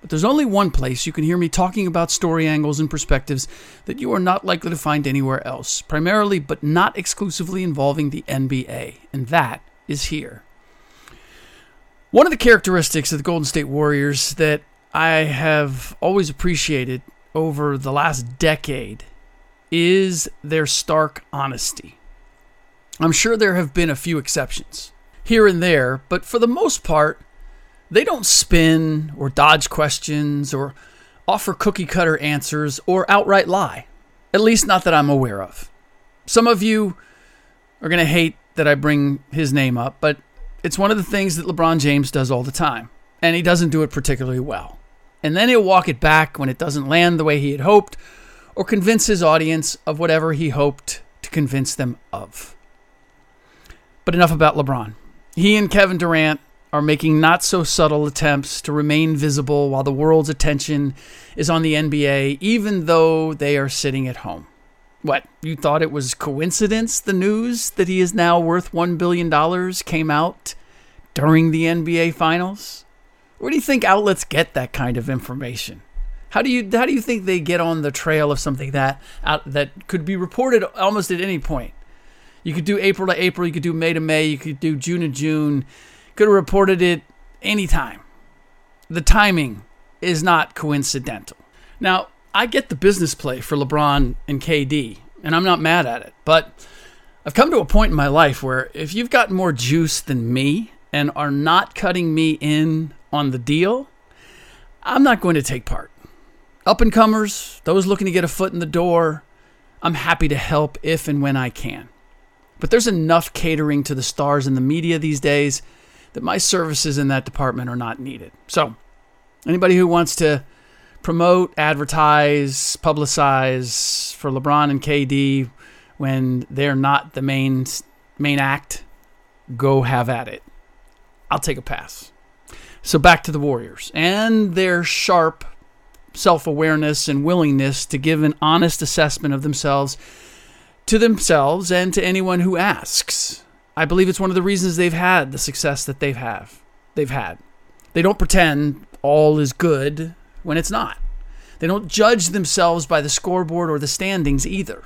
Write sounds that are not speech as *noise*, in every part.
but there's only one place you can hear me talking about story angles and perspectives that you are not likely to find anywhere else, primarily but not exclusively involving the NBA, and that is here. One of the characteristics of the Golden State Warriors that I have always appreciated over the last decade is their stark honesty. I'm sure there have been a few exceptions here and there, but for the most part, they don't spin or dodge questions or offer cookie cutter answers or outright lie. At least, not that I'm aware of. Some of you are going to hate that I bring his name up, but it's one of the things that LeBron James does all the time, and he doesn't do it particularly well. And then he'll walk it back when it doesn't land the way he had hoped, or convince his audience of whatever he hoped to convince them of. But enough about LeBron. He and Kevin Durant are making not so subtle attempts to remain visible while the world's attention is on the NBA, even though they are sitting at home. What, you thought it was coincidence the news that he is now worth $1 billion came out during the NBA Finals? Where do you think outlets get that kind of information? How do you how do you think they get on the trail of something that out, that could be reported almost at any point? You could do April to April, you could do May to May, you could do June to June. Could have reported it anytime. The timing is not coincidental. Now, I get the business play for LeBron and KD, and I'm not mad at it. But I've come to a point in my life where if you've got more juice than me and are not cutting me in on the deal, I'm not going to take part. Up and comers, those looking to get a foot in the door, I'm happy to help if and when I can. But there's enough catering to the stars in the media these days that my services in that department are not needed. So, anybody who wants to promote, advertise, publicize for LeBron and KD when they're not the main main act, go have at it. I'll take a pass. So back to the Warriors and their sharp self-awareness and willingness to give an honest assessment of themselves to themselves and to anyone who asks. I believe it's one of the reasons they've had the success that they've have. They've had. They don't pretend all is good when it's not. They don't judge themselves by the scoreboard or the standings either.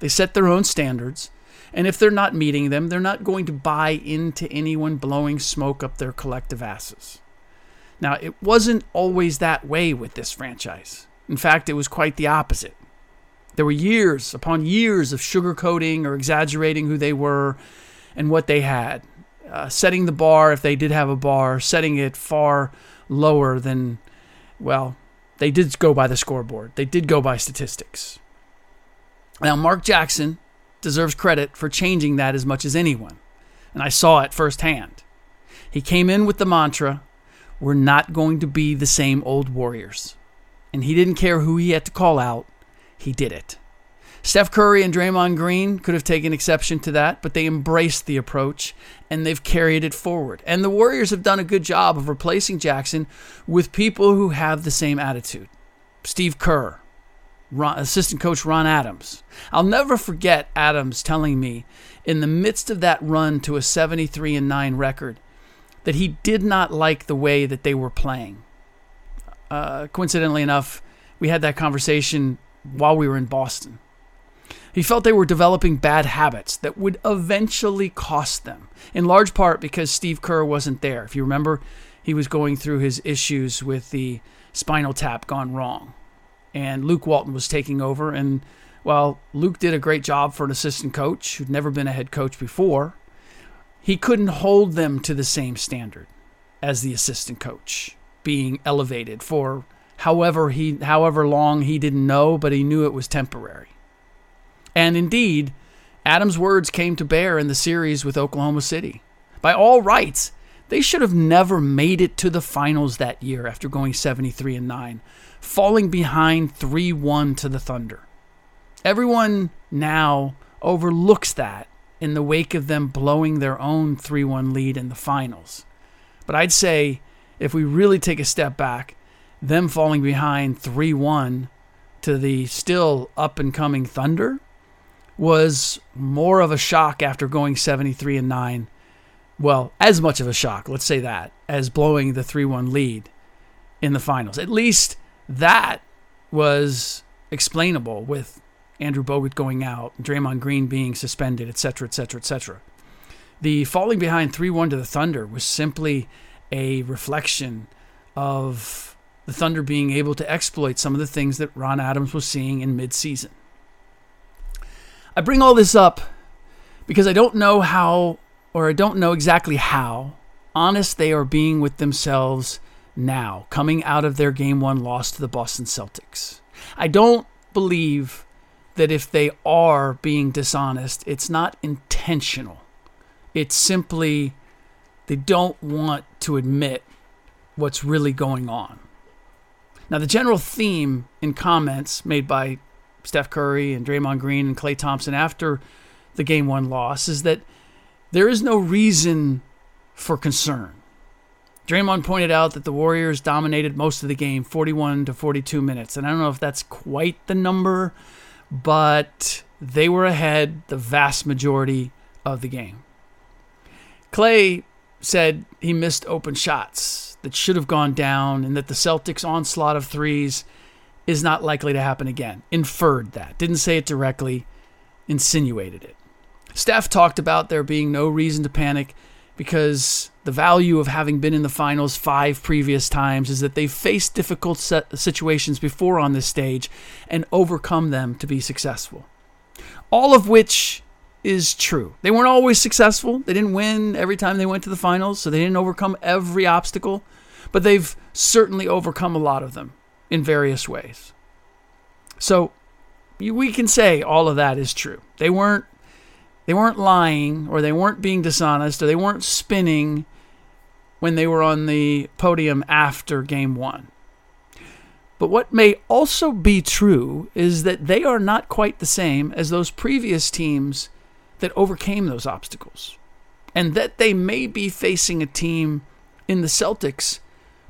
They set their own standards, and if they're not meeting them, they're not going to buy into anyone blowing smoke up their collective asses. Now, it wasn't always that way with this franchise. In fact, it was quite the opposite. There were years upon years of sugarcoating or exaggerating who they were and what they had, uh, setting the bar, if they did have a bar, setting it far lower than, well, they did go by the scoreboard. They did go by statistics. Now, Mark Jackson deserves credit for changing that as much as anyone, and I saw it firsthand. He came in with the mantra, We're not going to be the same old Warriors. And he didn't care who he had to call out, he did it. Steph Curry and Draymond Green could have taken exception to that, but they embraced the approach and they've carried it forward. And the Warriors have done a good job of replacing Jackson with people who have the same attitude. Steve Kerr, Ron, assistant coach Ron Adams. I'll never forget Adams telling me in the midst of that run to a 73 and 9 record that he did not like the way that they were playing. Uh, coincidentally enough, we had that conversation while we were in Boston. He felt they were developing bad habits that would eventually cost them, in large part because Steve Kerr wasn't there. If you remember, he was going through his issues with the spinal tap gone wrong, and Luke Walton was taking over. And while Luke did a great job for an assistant coach who'd never been a head coach before, he couldn't hold them to the same standard as the assistant coach, being elevated for however he however long he didn't know, but he knew it was temporary. And indeed, Adams' words came to bear in the series with Oklahoma City. By all rights, they should have never made it to the finals that year after going 73 and 9, falling behind 3-1 to the Thunder. Everyone now overlooks that in the wake of them blowing their own 3-1 lead in the finals. But I'd say if we really take a step back, them falling behind 3-1 to the still up and coming Thunder was more of a shock after going 73 and 9. Well, as much of a shock, let's say that, as blowing the 3 1 lead in the finals. At least that was explainable with Andrew Bogut going out, Draymond Green being suspended, etc., etc., etc. The falling behind 3 1 to the Thunder was simply a reflection of the Thunder being able to exploit some of the things that Ron Adams was seeing in midseason. I bring all this up because I don't know how, or I don't know exactly how, honest they are being with themselves now, coming out of their game one loss to the Boston Celtics. I don't believe that if they are being dishonest, it's not intentional. It's simply they don't want to admit what's really going on. Now, the general theme in comments made by Steph Curry and Draymond Green and Klay Thompson after the game one loss is that there is no reason for concern. Draymond pointed out that the Warriors dominated most of the game, 41 to 42 minutes. And I don't know if that's quite the number, but they were ahead the vast majority of the game. Klay said he missed open shots that should have gone down and that the Celtics' onslaught of threes is not likely to happen again. Inferred that. Didn't say it directly, insinuated it. Steph talked about there being no reason to panic because the value of having been in the finals five previous times is that they've faced difficult situations before on this stage and overcome them to be successful. All of which is true. They weren't always successful. They didn't win every time they went to the finals, so they didn't overcome every obstacle, but they've certainly overcome a lot of them in various ways. So we can say all of that is true. They weren't they weren't lying or they weren't being dishonest or they weren't spinning when they were on the podium after game 1. But what may also be true is that they are not quite the same as those previous teams that overcame those obstacles. And that they may be facing a team in the Celtics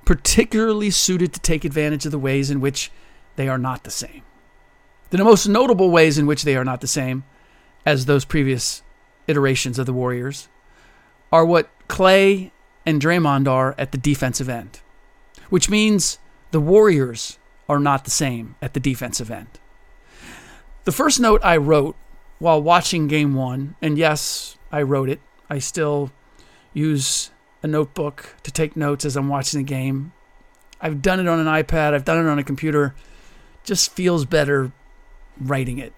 particularly suited to take advantage of the ways in which they are not the same. The most notable ways in which they are not the same as those previous iterations of the Warriors are what Klay and Draymond are at the defensive end, which means the Warriors are not the same at the defensive end. The first note I wrote while watching game one, and yes, I wrote it, I still use a notebook to take notes as I'm watching the game. I've done it on an iPad, I've done it on a computer. Just feels better writing it.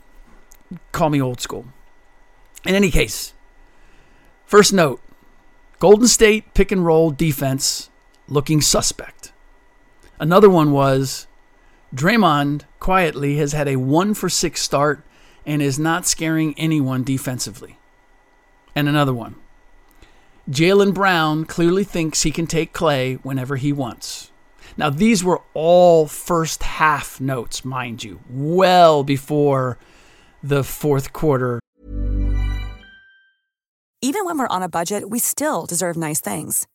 Call me old school. In any case, first note Golden State pick and roll defense looking suspect. Another one was Draymond quietly has had a 1 for 6 start and is not scaring anyone defensively. And another one Jaylen Brown clearly thinks he can take Klay whenever he wants. Now, these were all first half notes, mind you, well before the fourth quarter. Even when we're on a budget, we still deserve nice things.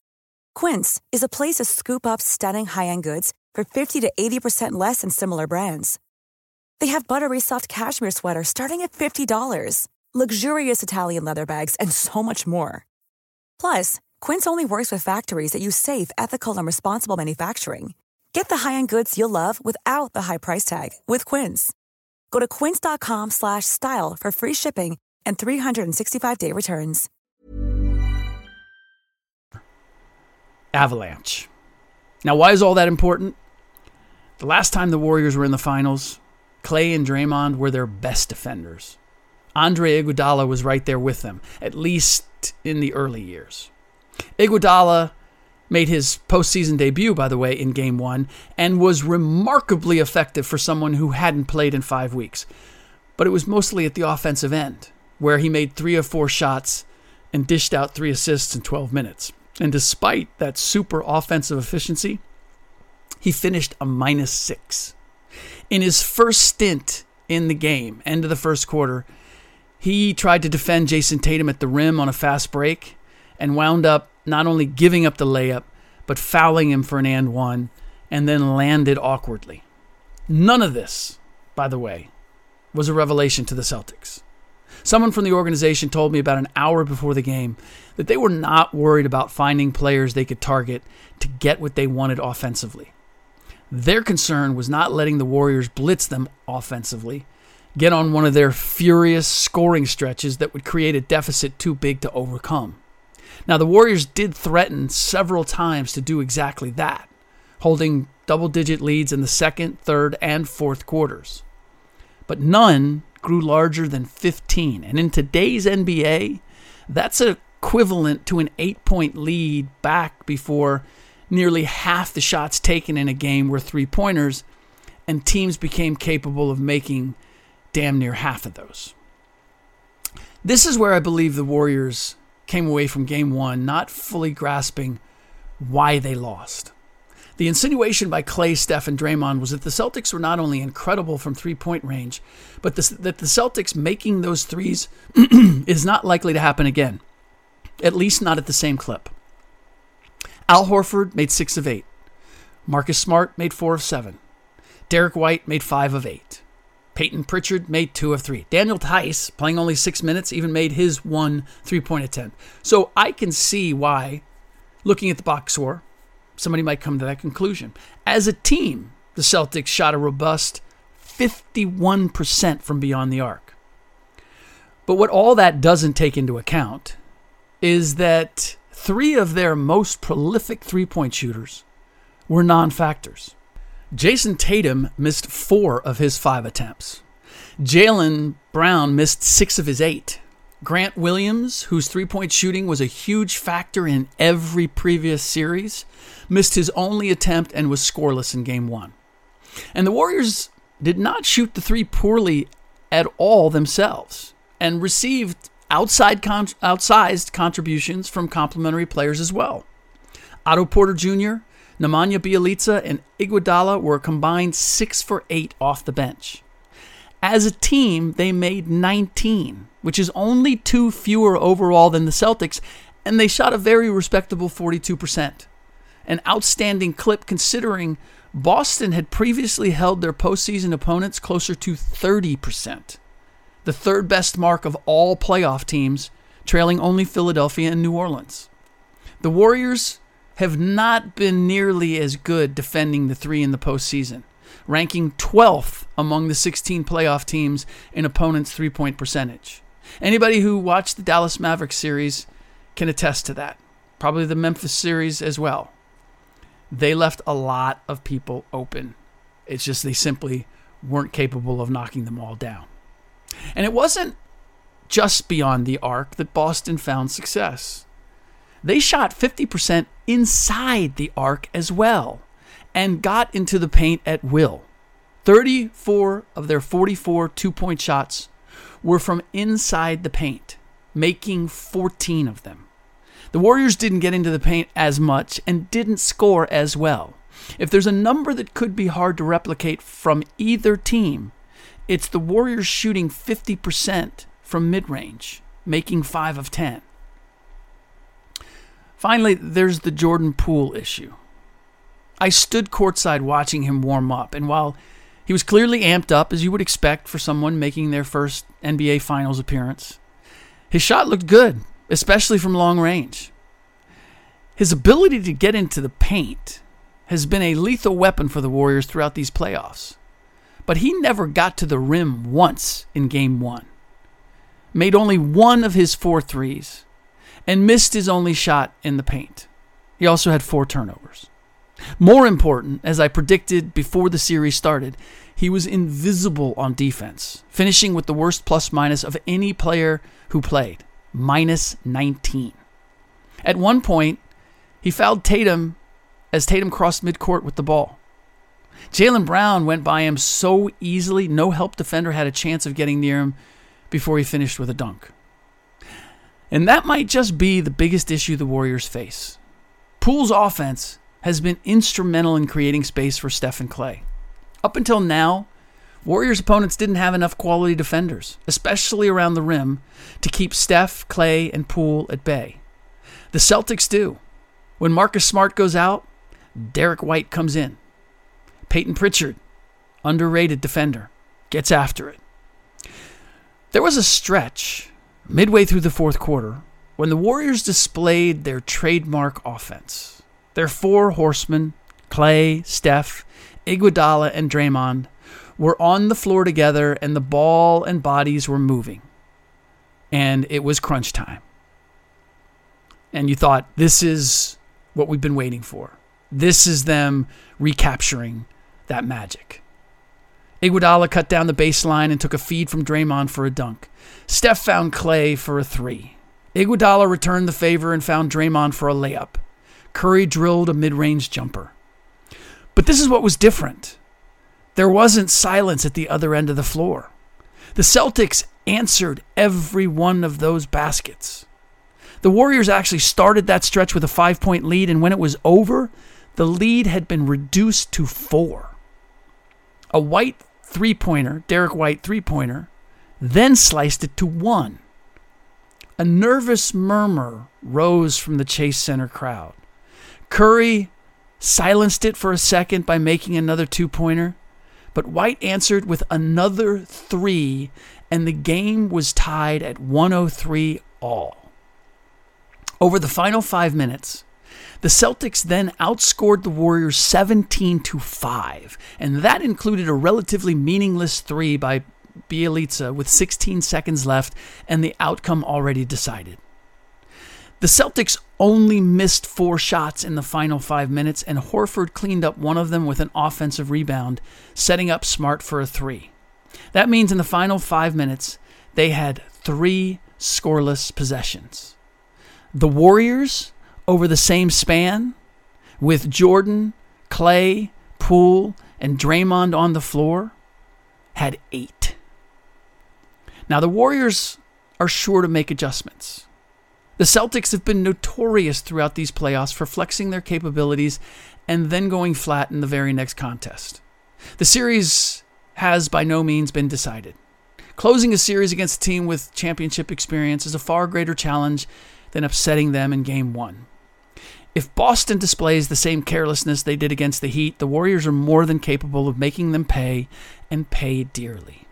Quince is a place to scoop up stunning high end goods for 50 to 80% less than similar brands. They have buttery soft cashmere sweaters starting at $50, luxurious Italian leather bags, and so much more. Plus, Quince only works with factories that use safe, ethical, and responsible manufacturing. Get the high-end goods you'll love without the high price tag with Quince. Go to quince.com/style for free shipping and 365-day returns. Avalanche. Now, why is all that important? The last time the Warriors were in the finals, Klay and Draymond were their best defenders. Andre Iguodala was right there with them, at least in the early years. Iguodala made his postseason debut, by the way, in Game One, and was remarkably effective for someone who hadn't played in five weeks. But it was mostly at the offensive end, where he made three or four shots and dished out three assists in 12 minutes. And despite that super offensive efficiency, he finished a minus six. In his first stint in the game, end of the first quarter, he tried to defend Jayson Tatum at the rim on a fast break and wound up not only giving up the layup, but fouling him for an and one and then landed awkwardly. None of this, by the way, was a revelation to the Celtics. Someone from the organization told me about an hour before the game that they were not worried about finding players they could target to get what they wanted offensively. Their concern was not letting the Warriors blitz them offensively, get on one of their furious scoring stretches that would create a deficit too big to overcome. Now, the Warriors did threaten several times to do exactly that, holding double digit leads in the second, third, and fourth quarters. But none grew larger than 15. And in today's NBA, that's equivalent to an eight point lead back before nearly half the shots taken in a game were three pointers, and teams became capable of making damn near half of those. This is where I believe the Warriors came away from game one not fully grasping why they lost. The insinuation by Klay, Steph, and Draymond was that the Celtics were not only incredible from three point range, but this, that the Celtics making those threes *clears throat* is not likely to happen again, at least not at the same clip. Al Horford made six of eight. Marcus Smart made four of seven. Derrick White made five of eight. Payton Pritchard made two of three. Daniel Theis, playing only six minutes, even made his one three point attempt. So I can see why, looking at the box score, somebody might come to that conclusion. As a team, the Celtics shot a robust 51% from beyond the arc. But what all that doesn't take into account is that three of their most prolific three point shooters were non factors. Jayson Tatum missed four of his five attempts. Jaylen Brown missed six of his eight. Grant Williams, whose three point shooting was a huge factor in every previous series, missed his only attempt and was scoreless in game one. And the Warriors did not shoot the three poorly at all themselves and received outside con- outsized contributions from complementary players as well. Otto Porter Jr., Nemanja Bjelica and Iguodala were combined 6 for 8 off the bench. As a team, they made 19, which is only two fewer overall than the Celtics, and they shot a very respectable 42%. An outstanding clip considering Boston had previously held their postseason opponents closer to 30%, the third best mark of all playoff teams, trailing only Philadelphia and New Orleans. The Warriors have not been nearly as good defending the three in the postseason, ranking 12th among the 16 playoff teams in opponents' three point percentage. Anybody who watched the Dallas Mavericks series can attest to that. Probably the Memphis series as well. They left a lot of people open. It's just they simply weren't capable of knocking them all down. And it wasn't just beyond the arc that Boston found success. They shot 50% inside the arc as well and got into the paint at will. 34 of their 44 two point shots were from inside the paint, making 14 of them. The Warriors didn't get into the paint as much and didn't score as well. If there's a number that could be hard to replicate from either team, It's the Warriors shooting 50% from mid range, making 5 of 10. Finally, there's the Jordan Poole issue. I stood courtside watching him warm up, and while he was clearly amped up, as you would expect for someone making their first NBA Finals appearance, his shot looked good, especially from long range. His ability to get into the paint has been a lethal weapon for the Warriors throughout these playoffs. But he never got to the rim once in game one, made only one of his four threes, and missed his only shot in the paint. He also had four turnovers. More important, as I predicted before the series started, he was invisible on defense, finishing with the worst plus minus of any player who played minus 19. At one point, he fouled Tatum as Tatum crossed midcourt with the ball. Jaylen Brown went by him so easily, no help defender had a chance of getting near him before he finished with a dunk. And that might just be the biggest issue the Warriors face. Poole's offense has been instrumental in creating space for Steph and Klay. Up until now, Warriors opponents didn't have enough quality defenders, especially around the rim, to keep Steph, Klay, and Poole at bay. The Celtics do. When Marcus Smart goes out, Derrick White comes in. Payton Pritchard, underrated defender, gets after it. There was a stretch midway through the fourth quarter when the Warriors displayed their trademark offense. Their four horsemen, Klay, Steph, Iguodala, and Draymond, were on the floor together and the ball and bodies were moving. And it was crunch time. And you thought, this is what we've been waiting for. This is them recapturing that magic. Iguodala cut down the baseline and took a feed from Draymond for a dunk. Steph found Klay for a three. Iguodala returned the favor and found Draymond for a layup. Curry drilled a mid-range jumper. But this is what was different. There wasn't silence at the other end of the floor. The Celtics answered every one of those baskets. The Warriors actually started that stretch with a five point lead, and when it was over, the lead had been reduced to four. A white three pointer, Derrick White three pointer, then sliced it to one. A nervous murmur rose from the Chase Center crowd. Curry silenced it for a second by making another two pointer, but White answered with another three, and the game was tied at 103 all. Over the final five minutes, the Celtics then outscored the Warriors 17 to 5, and that included a relatively meaningless three by Bjelica with 16 seconds left and the outcome already decided. The Celtics only missed four shots in the final five minutes, and Horford cleaned up one of them with an offensive rebound, setting up Smart for a three. That means in the final five minutes, they had three scoreless possessions. The Warriors, over the same span, with Jordan, Klay, Poole, and Draymond on the floor, had eight. Now, the Warriors are sure to make adjustments. The Celtics have been notorious throughout these playoffs for flexing their capabilities and then going flat in the very next contest. The series has by no means been decided. Closing a series against a team with championship experience is a far greater challenge than upsetting them in game one. If Boston displays the same carelessness they did against the Heat, the Warriors are more than capable of making them pay and pay dearly.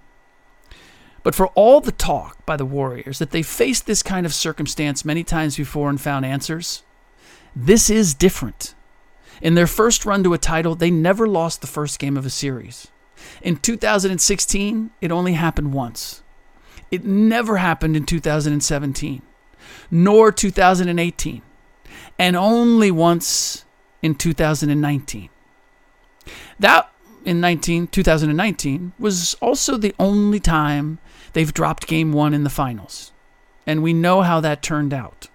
But for all the talk by the Warriors that they faced this kind of circumstance many times before and found answers, this is different. In their first run to a title, they never lost the first game of a series. In 2016, it only happened once. It never happened in 2017 nor 2018, and only once in 2019. That in 19, 2019 was also the only time they've dropped game one in the finals. And we know how that turned out.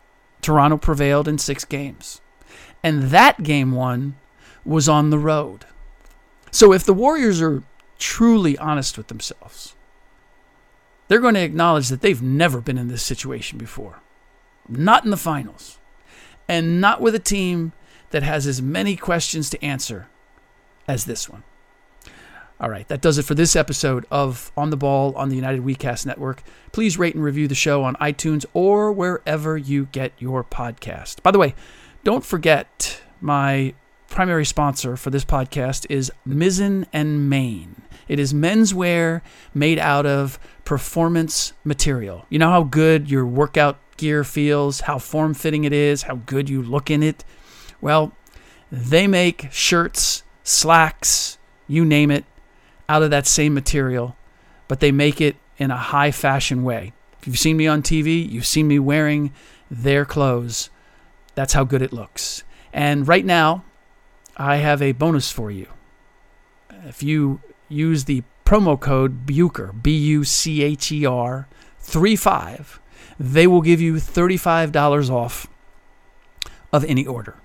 Toronto prevailed in six games. And that game one was on the road. So if the Warriors are truly honest with themselves, they're going to acknowledge that they've never been in this situation before not in the finals, and not with a team that has as many questions to answer as this one. All right, that does it for this episode of On the Ball on the United WeCast Network. Please rate and review the show on iTunes or wherever you get your podcast. By the way, don't forget my primary sponsor for this podcast is Mizzen and Main. It is menswear made out of performance material. You know how good your workout gear feels, how form fitting it is, how good you look in it? Well, they make shirts, slacks, you name it, out of that same material, but they make it in a high fashion way. If you've seen me on TV, you've seen me wearing their clothes. That's how good it looks. And right now, I have a bonus for you. If you use the promo code BUCHER, B U C H E R 35, they will give you $35 off of any order.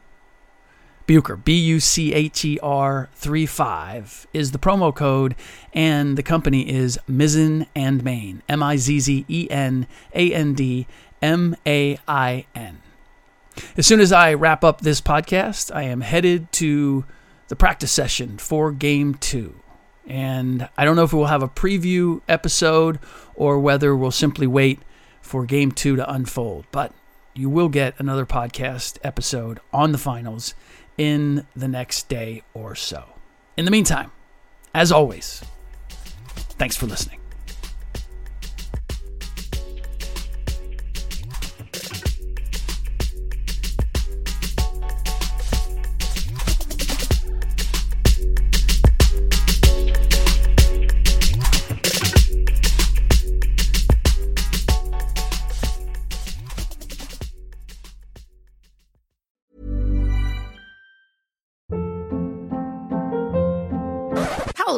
Bucher, B U C H E R 35 is the promo code, and the company is Mizzen and Main, M I Z Z E N A N D M A I N. As soon as I wrap up this podcast, I am headed to the practice session for game two. And I don't know if we'll have a preview episode or whether we'll simply wait for game two to unfold. But you will get another podcast episode on the finals in the next day or so. In the meantime, as always, thanks for listening.